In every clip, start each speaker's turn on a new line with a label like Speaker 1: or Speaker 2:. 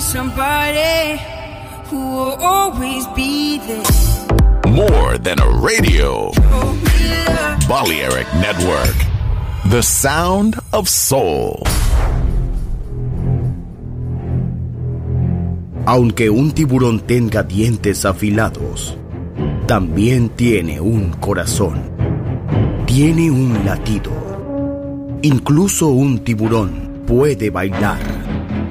Speaker 1: somebody who always be there.
Speaker 2: More than a radio.
Speaker 1: Oh,
Speaker 2: Balearic Network. The sound of soul.
Speaker 3: Aunque un tiburón tenga dientes afilados, también tiene un corazón. Tiene un latido. Incluso un tiburón puede bailar.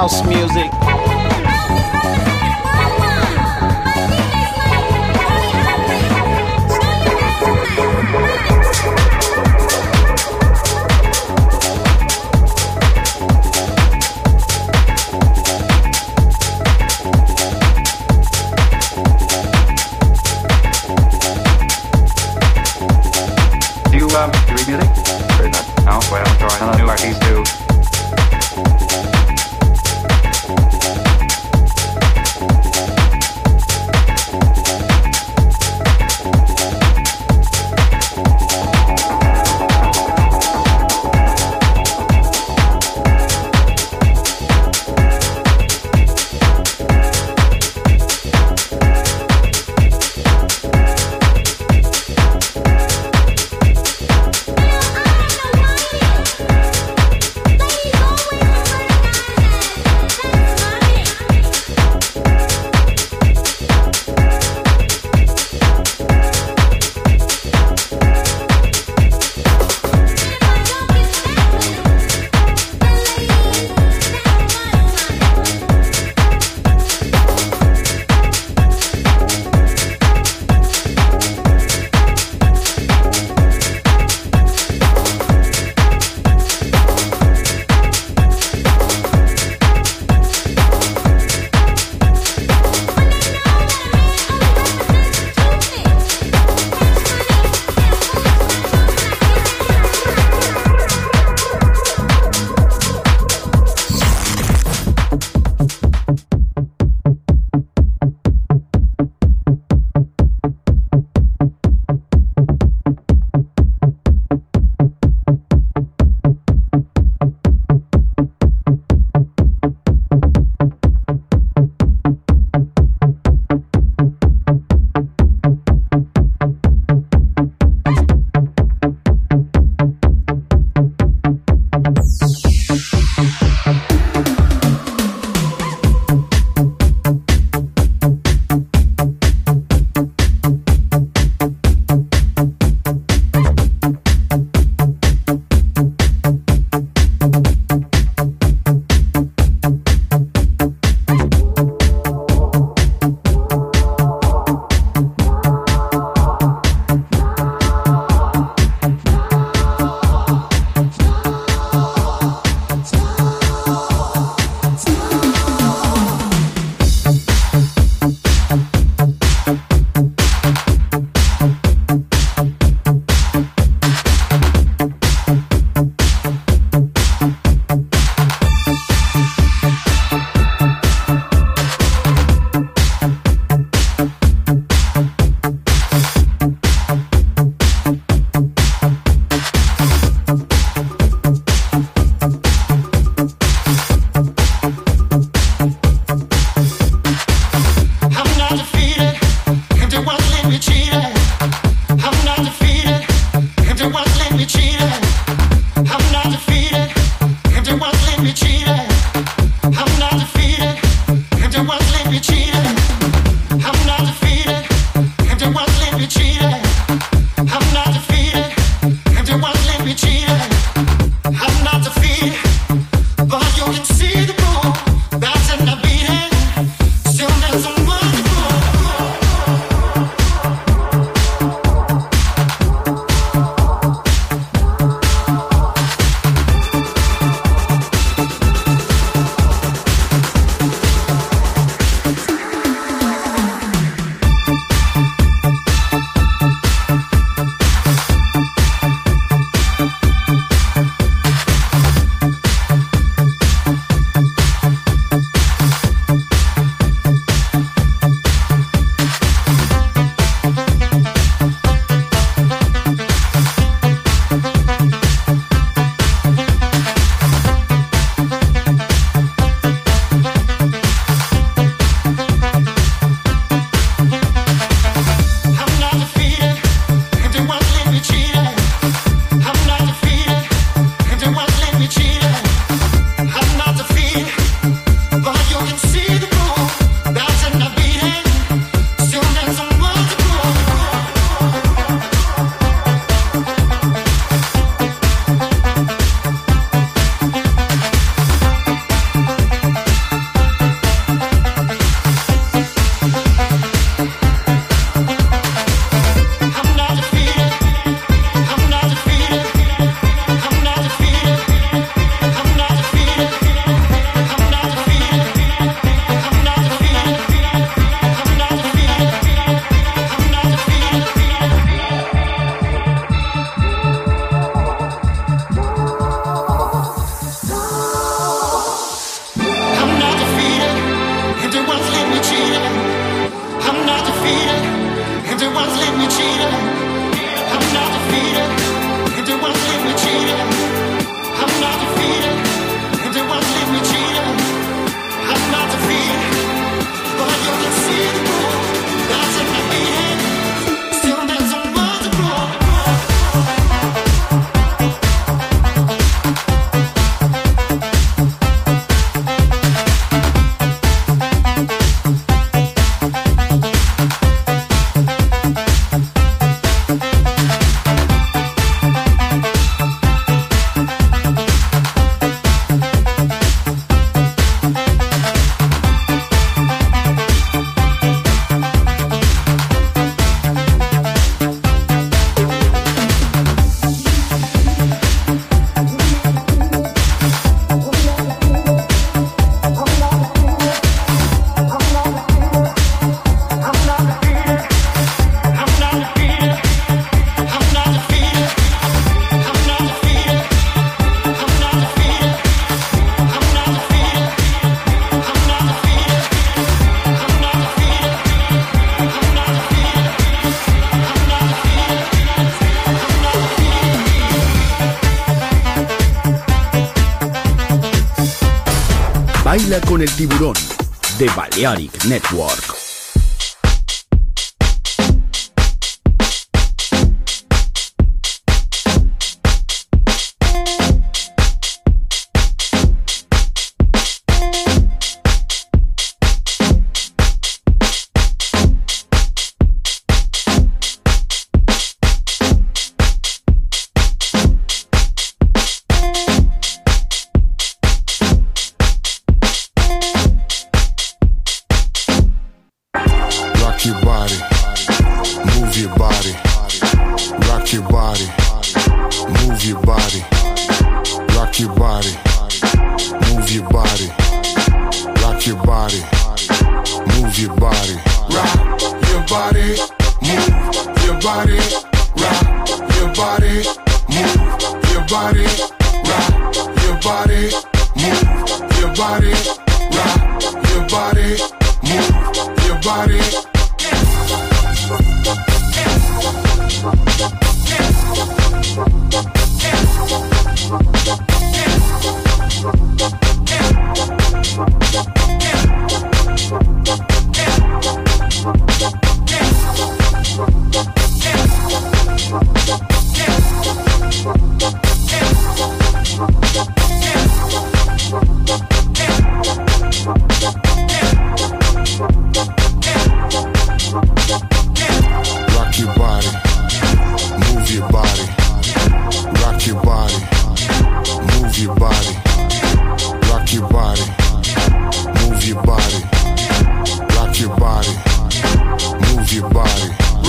Speaker 4: house music.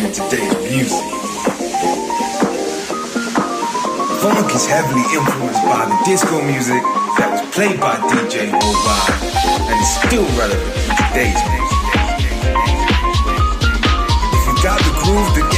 Speaker 5: in today's music. Funk is heavily influenced by the disco music that was played by DJ Mobile and is still relevant in today's music. If you got the groove together,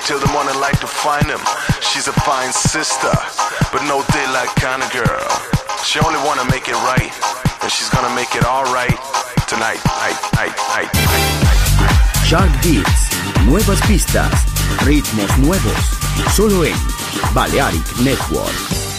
Speaker 6: fight till the morning light to find him. She's a fine sister, but no daylight kind of girl. She only wanna make it right, and she's gonna make it alright tonight, night, night, night, night.
Speaker 3: Shark Beats, nuevas pistas, ritmos nuevos, solo en Balearic Network.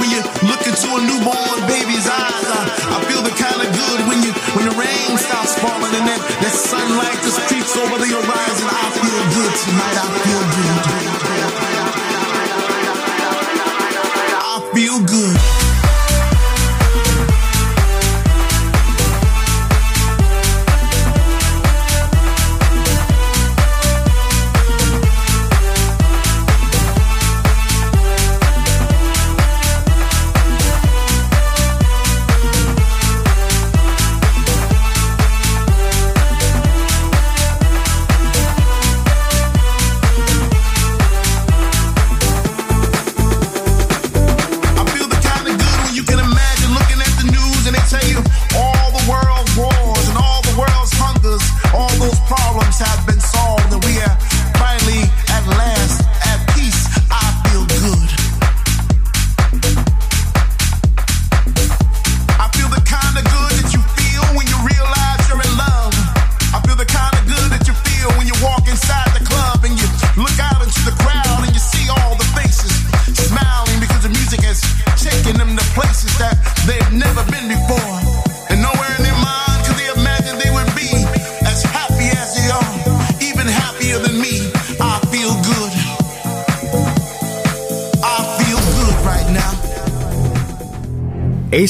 Speaker 7: when you look into a newborn baby's eyes. I, I feel the kind of good when you when the rain stops falling and that, that sunlight just creeps over the horizon. I feel good tonight. I feel